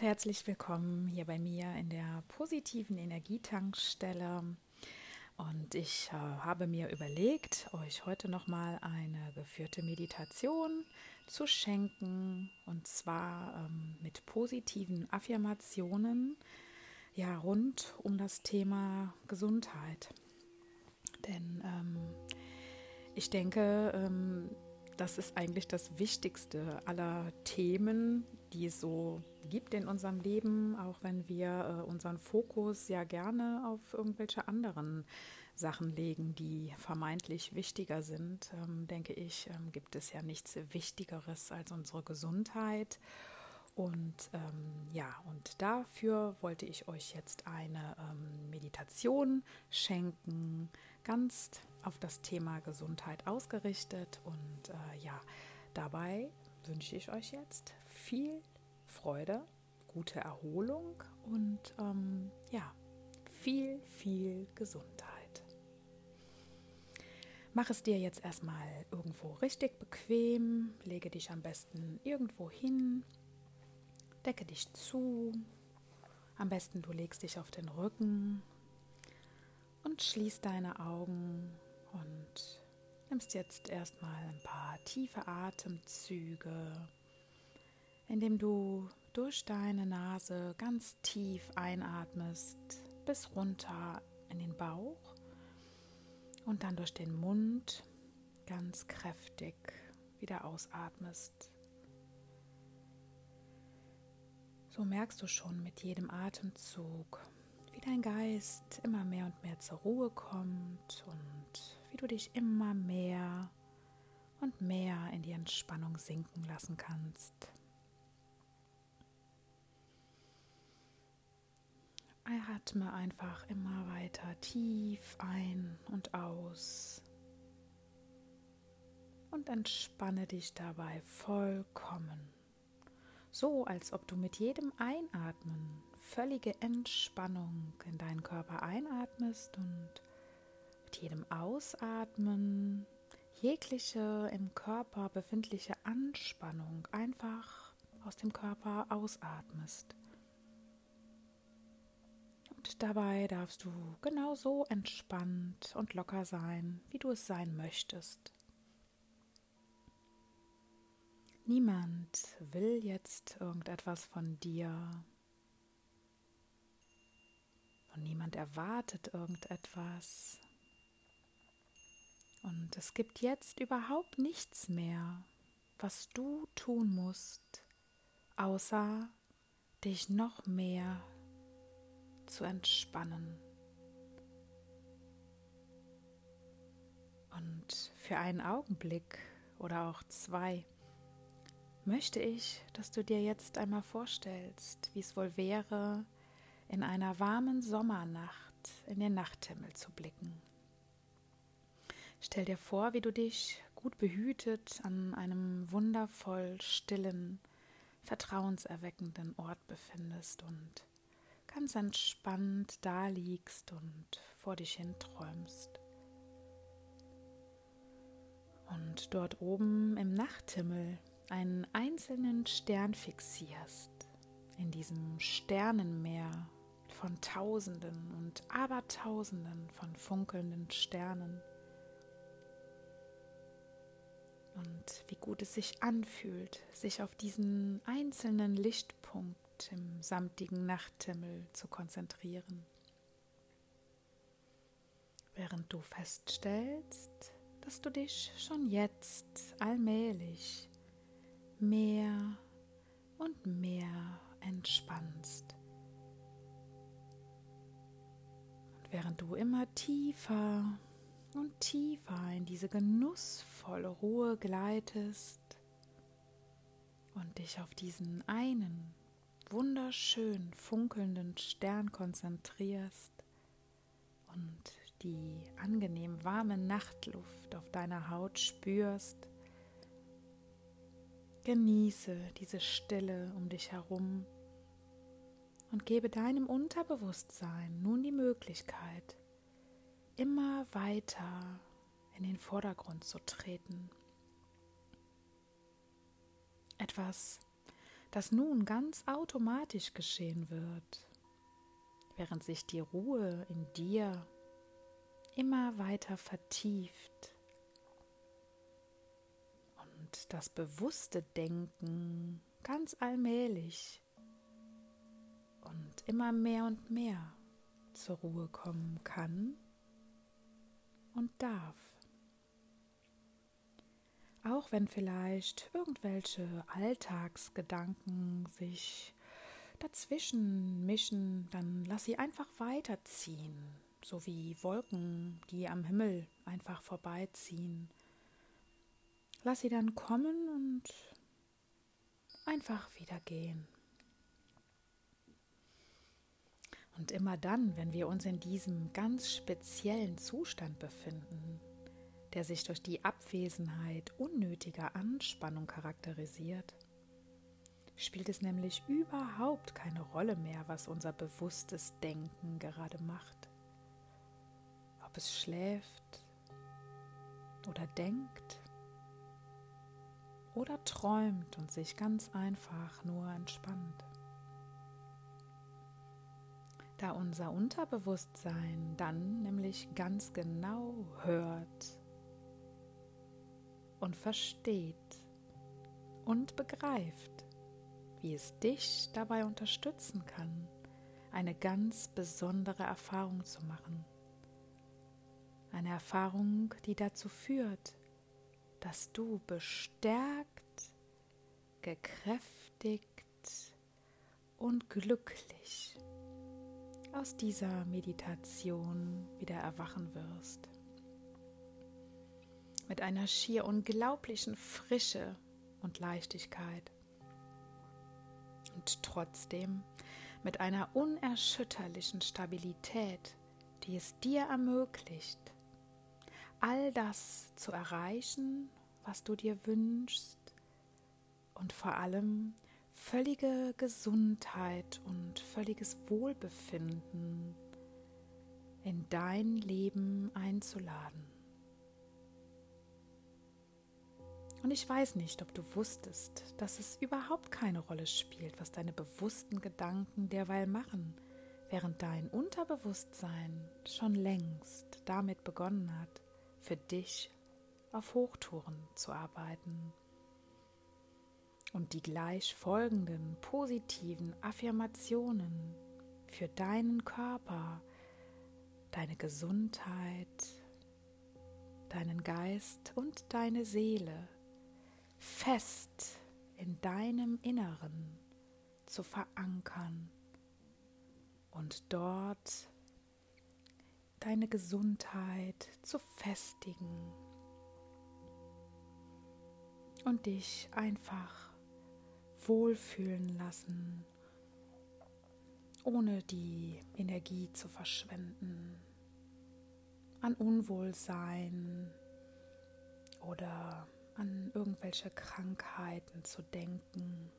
herzlich willkommen hier bei mir in der positiven Energietankstelle. Und ich äh, habe mir überlegt, euch heute nochmal eine geführte Meditation zu schenken und zwar ähm, mit positiven Affirmationen ja rund um das Thema Gesundheit. Denn ähm, ich denke, ähm, das ist eigentlich das Wichtigste aller Themen, die es so gibt in unserem Leben, auch wenn wir äh, unseren Fokus ja gerne auf irgendwelche anderen Sachen legen, die vermeintlich wichtiger sind, ähm, denke ich, ähm, gibt es ja nichts Wichtigeres als unsere Gesundheit. Und ähm, ja, und dafür wollte ich euch jetzt eine ähm, Meditation schenken, ganz auf das Thema Gesundheit ausgerichtet. Und äh, ja, dabei wünsche ich euch jetzt viel Freude, gute Erholung und ähm, ja, viel, viel Gesundheit. Mach es dir jetzt erstmal irgendwo richtig bequem, lege dich am besten irgendwo hin, decke dich zu. Am besten du legst dich auf den Rücken und schließ deine Augen und nimmst jetzt erstmal ein paar tiefe Atemzüge, indem du durch deine Nase ganz tief einatmest bis runter in den Bauch und dann durch den Mund ganz kräftig wieder ausatmest. So merkst du schon mit jedem Atemzug, wie dein Geist immer mehr und mehr zur Ruhe kommt und wie du dich immer mehr und mehr in die Entspannung sinken lassen kannst. Atme einfach immer weiter tief ein und aus und entspanne dich dabei vollkommen. So als ob du mit jedem Einatmen völlige Entspannung in deinen Körper einatmest und mit jedem Ausatmen jegliche im Körper befindliche Anspannung einfach aus dem Körper ausatmest. Und dabei darfst du genauso entspannt und locker sein, wie du es sein möchtest. Niemand will jetzt irgendetwas von dir. Und niemand erwartet irgendetwas. Und es gibt jetzt überhaupt nichts mehr, was du tun musst, außer dich noch mehr zu entspannen. Und für einen Augenblick oder auch zwei möchte ich, dass du dir jetzt einmal vorstellst, wie es wohl wäre, in einer warmen Sommernacht in den Nachthimmel zu blicken. Stell dir vor, wie du dich gut behütet an einem wundervoll stillen, vertrauenserweckenden Ort befindest und ganz entspannt da liegst und vor dich hin träumst. Und dort oben im Nachthimmel einen einzelnen Stern fixierst, in diesem Sternenmeer von Tausenden und Abertausenden von funkelnden Sternen. Und wie gut es sich anfühlt, sich auf diesen einzelnen Lichtpunkt im samtigen Nachthimmel zu konzentrieren. Während du feststellst, dass du dich schon jetzt allmählich mehr und mehr entspannst. Und während du immer tiefer und tiefer in diese genussvolle Ruhe gleitest und dich auf diesen einen wunderschön funkelnden Stern konzentrierst und die angenehm warme Nachtluft auf deiner Haut spürst, genieße diese Stille um dich herum und gebe deinem Unterbewusstsein nun die Möglichkeit, immer weiter in den Vordergrund zu treten. Etwas das nun ganz automatisch geschehen wird, während sich die Ruhe in dir immer weiter vertieft und das bewusste Denken ganz allmählich und immer mehr und mehr zur Ruhe kommen kann und darf. Auch wenn vielleicht irgendwelche Alltagsgedanken sich dazwischen mischen, dann lass sie einfach weiterziehen, so wie Wolken, die am Himmel einfach vorbeiziehen. Lass sie dann kommen und einfach wieder gehen. Und immer dann, wenn wir uns in diesem ganz speziellen Zustand befinden, der sich durch die Abwesenheit unnötiger Anspannung charakterisiert, spielt es nämlich überhaupt keine Rolle mehr, was unser bewusstes Denken gerade macht. Ob es schläft oder denkt oder träumt und sich ganz einfach nur entspannt da unser Unterbewusstsein dann nämlich ganz genau hört und versteht und begreift, wie es dich dabei unterstützen kann, eine ganz besondere Erfahrung zu machen. Eine Erfahrung, die dazu führt, dass du bestärkt, gekräftigt und glücklich aus dieser Meditation wieder erwachen wirst. Mit einer schier unglaublichen Frische und Leichtigkeit. Und trotzdem mit einer unerschütterlichen Stabilität, die es dir ermöglicht, all das zu erreichen, was du dir wünschst und vor allem völlige Gesundheit und völliges Wohlbefinden in dein Leben einzuladen. Und ich weiß nicht, ob du wusstest, dass es überhaupt keine Rolle spielt, was deine bewussten Gedanken derweil machen, während dein Unterbewusstsein schon längst damit begonnen hat, für dich auf Hochtouren zu arbeiten. Und die gleich folgenden positiven Affirmationen für deinen Körper, deine Gesundheit, deinen Geist und deine Seele fest in deinem Inneren zu verankern und dort deine Gesundheit zu festigen und dich einfach wohlfühlen lassen, ohne die Energie zu verschwenden, an Unwohlsein oder an irgendwelche Krankheiten zu denken.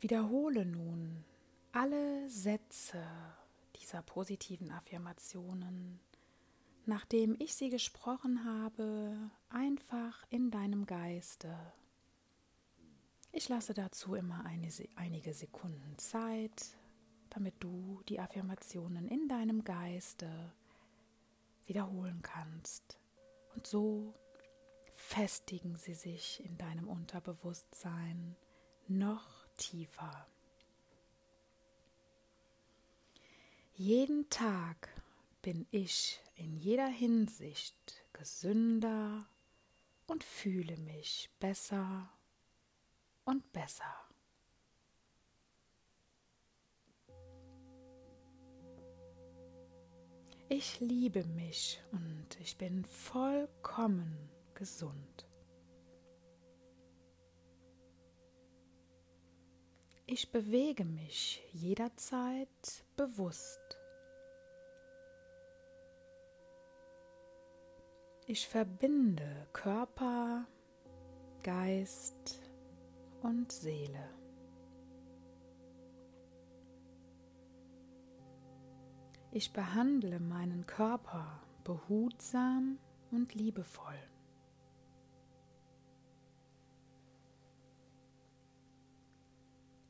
Wiederhole nun alle Sätze dieser positiven Affirmationen nachdem ich sie gesprochen habe, einfach in deinem Geiste. Ich lasse dazu immer eine, einige Sekunden Zeit, damit du die Affirmationen in deinem Geiste wiederholen kannst. Und so festigen sie sich in deinem Unterbewusstsein noch tiefer. Jeden Tag bin ich in jeder Hinsicht gesünder und fühle mich besser und besser. Ich liebe mich und ich bin vollkommen gesund. Ich bewege mich jederzeit bewusst. Ich verbinde Körper, Geist und Seele. Ich behandle meinen Körper behutsam und liebevoll.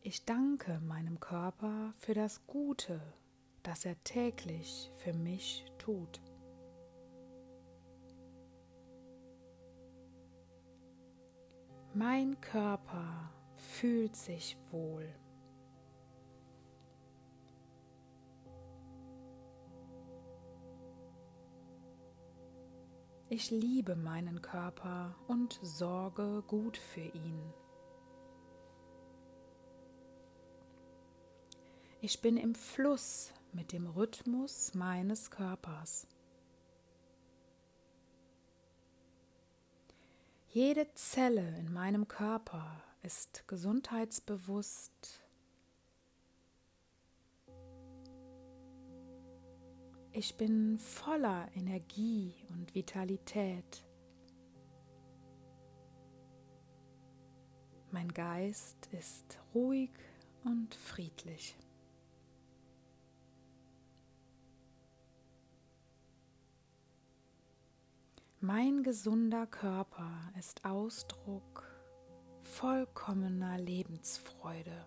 Ich danke meinem Körper für das Gute, das er täglich für mich tut. Mein Körper fühlt sich wohl. Ich liebe meinen Körper und sorge gut für ihn. Ich bin im Fluss mit dem Rhythmus meines Körpers. Jede Zelle in meinem Körper ist gesundheitsbewusst Ich bin voller Energie und Vitalität. Mein Geist ist ruhig und friedlich. Mein gesunder Körper ist Ausdruck vollkommener Lebensfreude.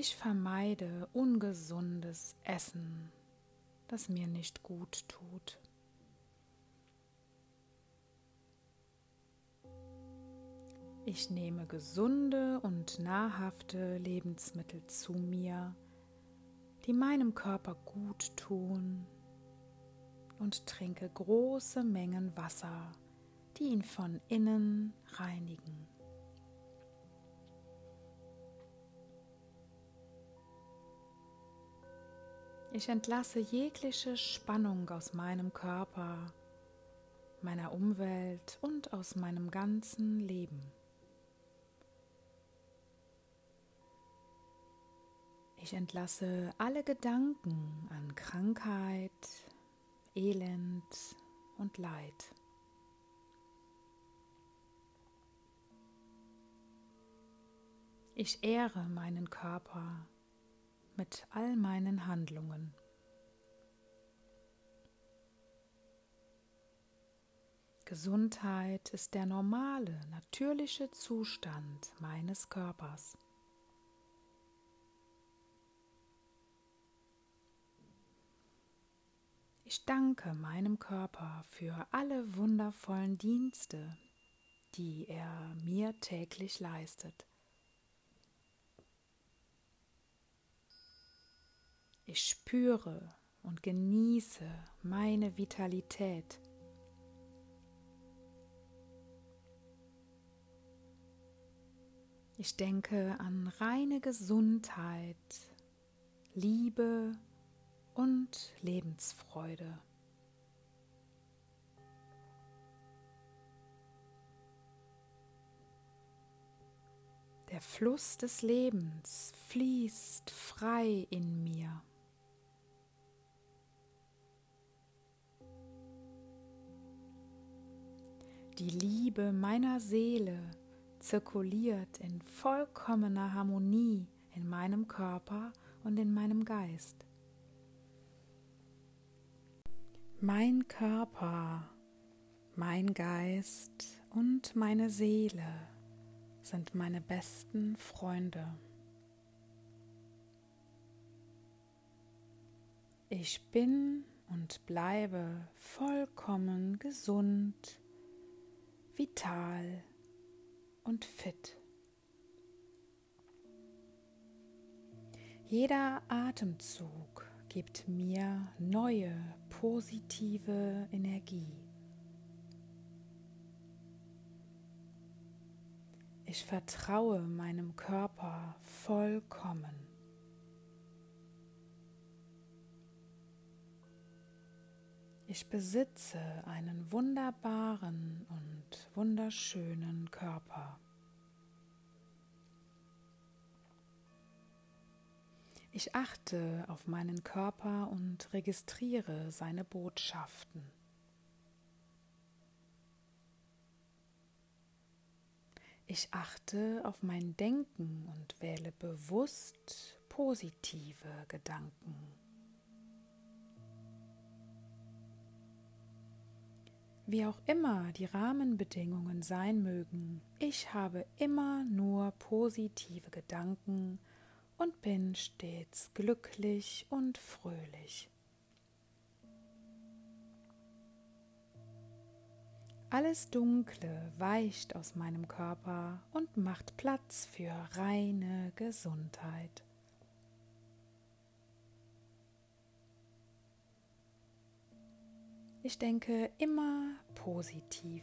Ich vermeide ungesundes Essen, das mir nicht gut tut. Ich nehme gesunde und nahrhafte Lebensmittel zu mir, die meinem Körper gut tun und trinke große Mengen Wasser, die ihn von innen reinigen. Ich entlasse jegliche Spannung aus meinem Körper, meiner Umwelt und aus meinem ganzen Leben. Ich entlasse alle Gedanken an Krankheit, Elend und Leid. Ich ehre meinen Körper mit all meinen Handlungen. Gesundheit ist der normale, natürliche Zustand meines Körpers. Ich danke meinem Körper für alle wundervollen Dienste, die er mir täglich leistet. Ich spüre und genieße meine Vitalität. Ich denke an reine Gesundheit, Liebe und Lebensfreude. Der Fluss des Lebens fließt frei in mir. Die Liebe meiner Seele zirkuliert in vollkommener Harmonie in meinem Körper und in meinem Geist. Mein Körper, mein Geist und meine Seele sind meine besten Freunde. Ich bin und bleibe vollkommen gesund vital und fit. Jeder Atemzug gibt mir neue positive Energie. Ich vertraue meinem Körper vollkommen. Ich besitze einen wunderbaren und wunderschönen Körper. Ich achte auf meinen Körper und registriere seine Botschaften. Ich achte auf mein Denken und wähle bewusst positive Gedanken. Wie auch immer die Rahmenbedingungen sein mögen, ich habe immer nur positive Gedanken und bin stets glücklich und fröhlich. Alles Dunkle weicht aus meinem Körper und macht Platz für reine Gesundheit. Ich denke immer positiv.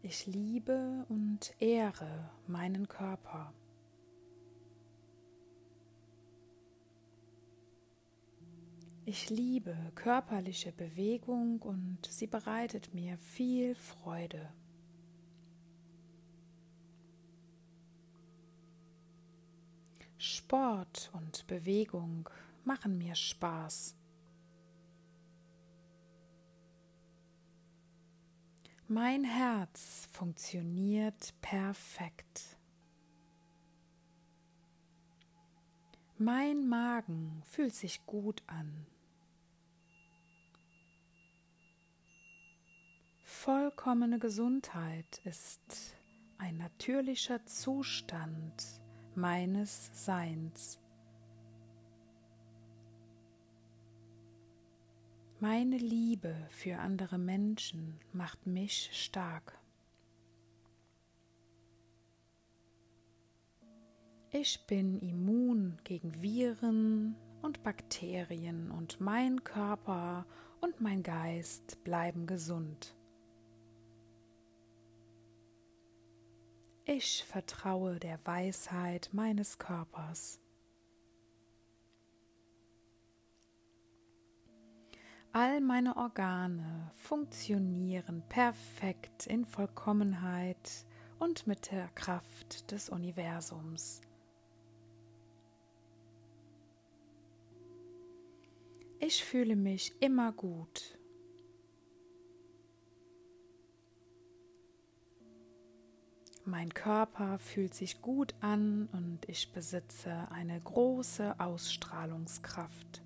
Ich liebe und ehre meinen Körper. Ich liebe körperliche Bewegung und sie bereitet mir viel Freude. Sport und Bewegung machen mir Spaß. Mein Herz funktioniert perfekt. Mein Magen fühlt sich gut an. Vollkommene Gesundheit ist ein natürlicher Zustand meines Seins. Meine Liebe für andere Menschen macht mich stark. Ich bin immun gegen Viren und Bakterien und mein Körper und mein Geist bleiben gesund. Ich vertraue der Weisheit meines Körpers. All meine Organe funktionieren perfekt in Vollkommenheit und mit der Kraft des Universums. Ich fühle mich immer gut. Mein Körper fühlt sich gut an und ich besitze eine große Ausstrahlungskraft.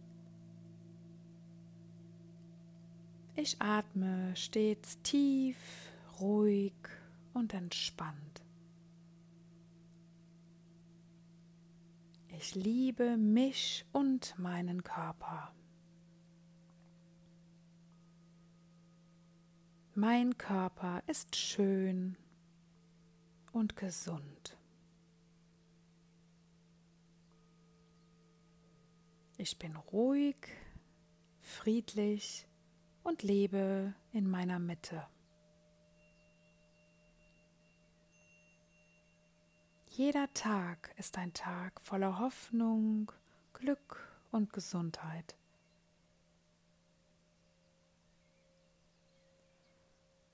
Ich atme stets tief, ruhig und entspannt. Ich liebe mich und meinen Körper. Mein Körper ist schön und gesund. Ich bin ruhig, friedlich und lebe in meiner Mitte. Jeder Tag ist ein Tag voller Hoffnung, Glück und Gesundheit.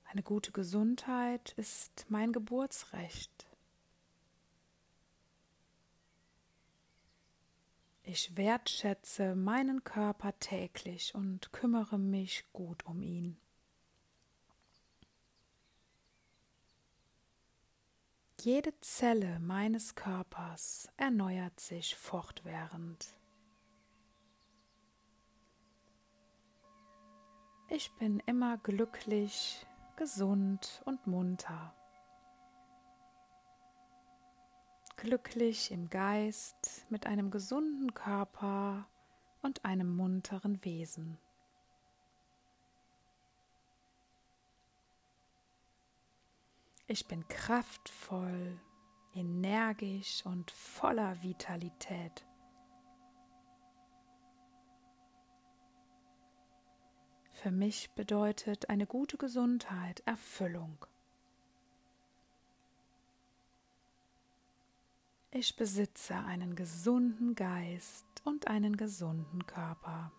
Eine gute Gesundheit ist mein Geburtsrecht. Ich wertschätze meinen Körper täglich und kümmere mich gut um ihn. Jede Zelle meines Körpers erneuert sich fortwährend. Ich bin immer glücklich, gesund und munter. Glücklich im Geist mit einem gesunden Körper und einem munteren Wesen. Ich bin kraftvoll, energisch und voller Vitalität. Für mich bedeutet eine gute Gesundheit Erfüllung. Ich besitze einen gesunden Geist und einen gesunden Körper.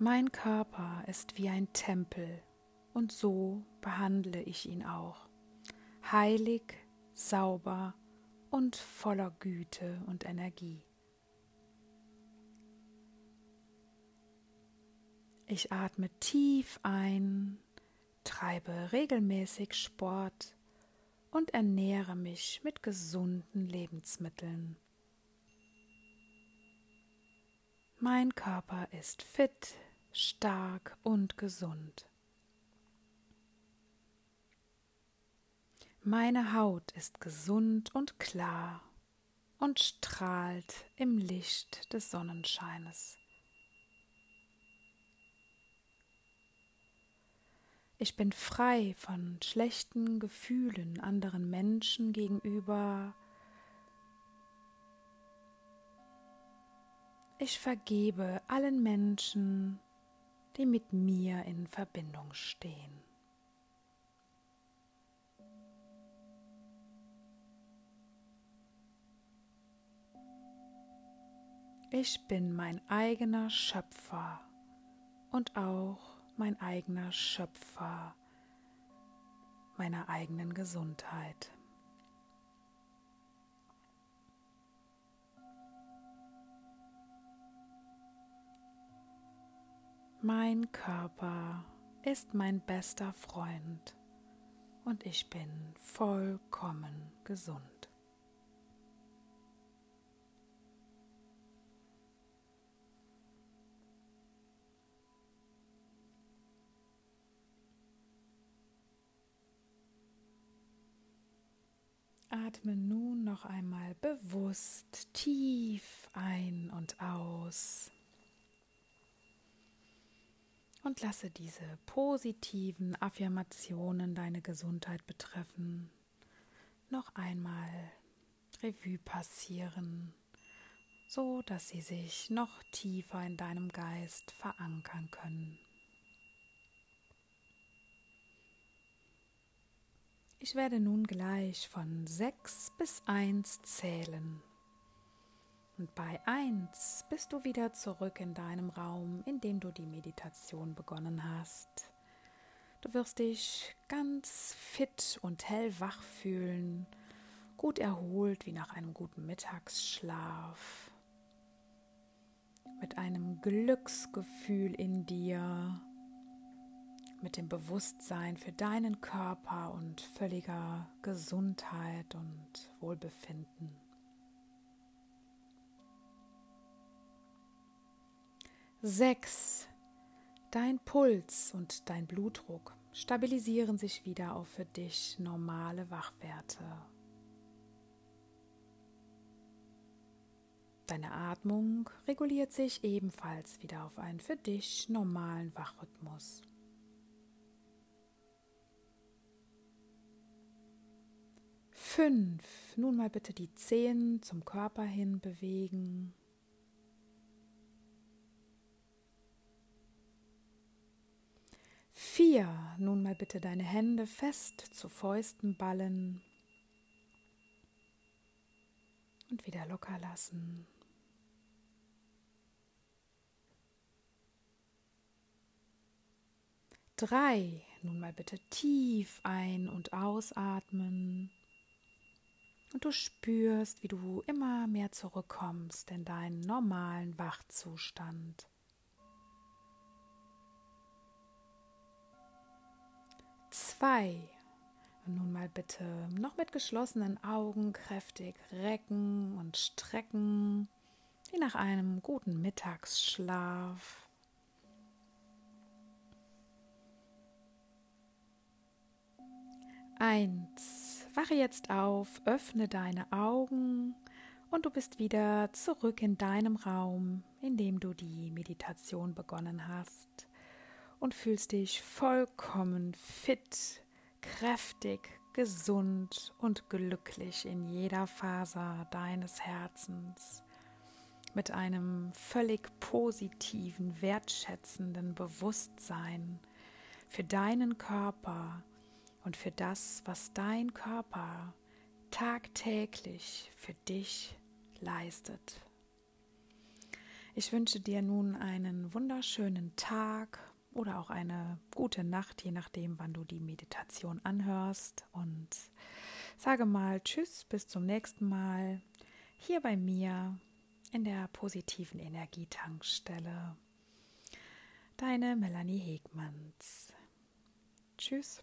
Mein Körper ist wie ein Tempel und so behandle ich ihn auch. Heilig, sauber und voller Güte und Energie. Ich atme tief ein treibe regelmäßig Sport und ernähre mich mit gesunden Lebensmitteln. Mein Körper ist fit, stark und gesund. Meine Haut ist gesund und klar und strahlt im Licht des Sonnenscheines. Ich bin frei von schlechten Gefühlen anderen Menschen gegenüber. Ich vergebe allen Menschen, die mit mir in Verbindung stehen. Ich bin mein eigener Schöpfer und auch mein eigener Schöpfer meiner eigenen Gesundheit. Mein Körper ist mein bester Freund und ich bin vollkommen gesund. Atme nun noch einmal bewusst tief ein und aus. Und lasse diese positiven Affirmationen deine Gesundheit betreffen noch einmal Revue passieren, so dass sie sich noch tiefer in deinem Geist verankern können. Ich werde nun gleich von 6 bis 1 zählen. Und bei 1 bist du wieder zurück in deinem Raum, in dem du die Meditation begonnen hast. Du wirst dich ganz fit und hellwach fühlen, gut erholt wie nach einem guten Mittagsschlaf, mit einem Glücksgefühl in dir mit dem Bewusstsein für deinen Körper und völliger Gesundheit und Wohlbefinden. Sechs. Dein Puls und dein Blutdruck stabilisieren sich wieder auf für dich normale Wachwerte. Deine Atmung reguliert sich ebenfalls wieder auf einen für dich normalen Wachrhythmus. 5. Nun mal bitte die Zehen zum Körper hin bewegen. Vier. Nun mal bitte deine Hände fest zu Fäusten ballen und wieder locker lassen. Drei. Nun mal bitte tief ein- und ausatmen. Und du spürst, wie du immer mehr zurückkommst in deinen normalen Wachzustand. Zwei. Nun mal bitte noch mit geschlossenen Augen kräftig recken und strecken, wie nach einem guten Mittagsschlaf. Eins. Wache jetzt auf, öffne deine Augen und du bist wieder zurück in deinem Raum, in dem du die Meditation begonnen hast und fühlst dich vollkommen fit, kräftig, gesund und glücklich in jeder Faser deines Herzens. Mit einem völlig positiven, wertschätzenden Bewusstsein für deinen Körper, und für das, was dein Körper tagtäglich für dich leistet. Ich wünsche dir nun einen wunderschönen Tag oder auch eine gute Nacht, je nachdem, wann du die Meditation anhörst. Und sage mal Tschüss, bis zum nächsten Mal hier bei mir in der positiven Energietankstelle. Deine Melanie Hegmanns. Tschüss.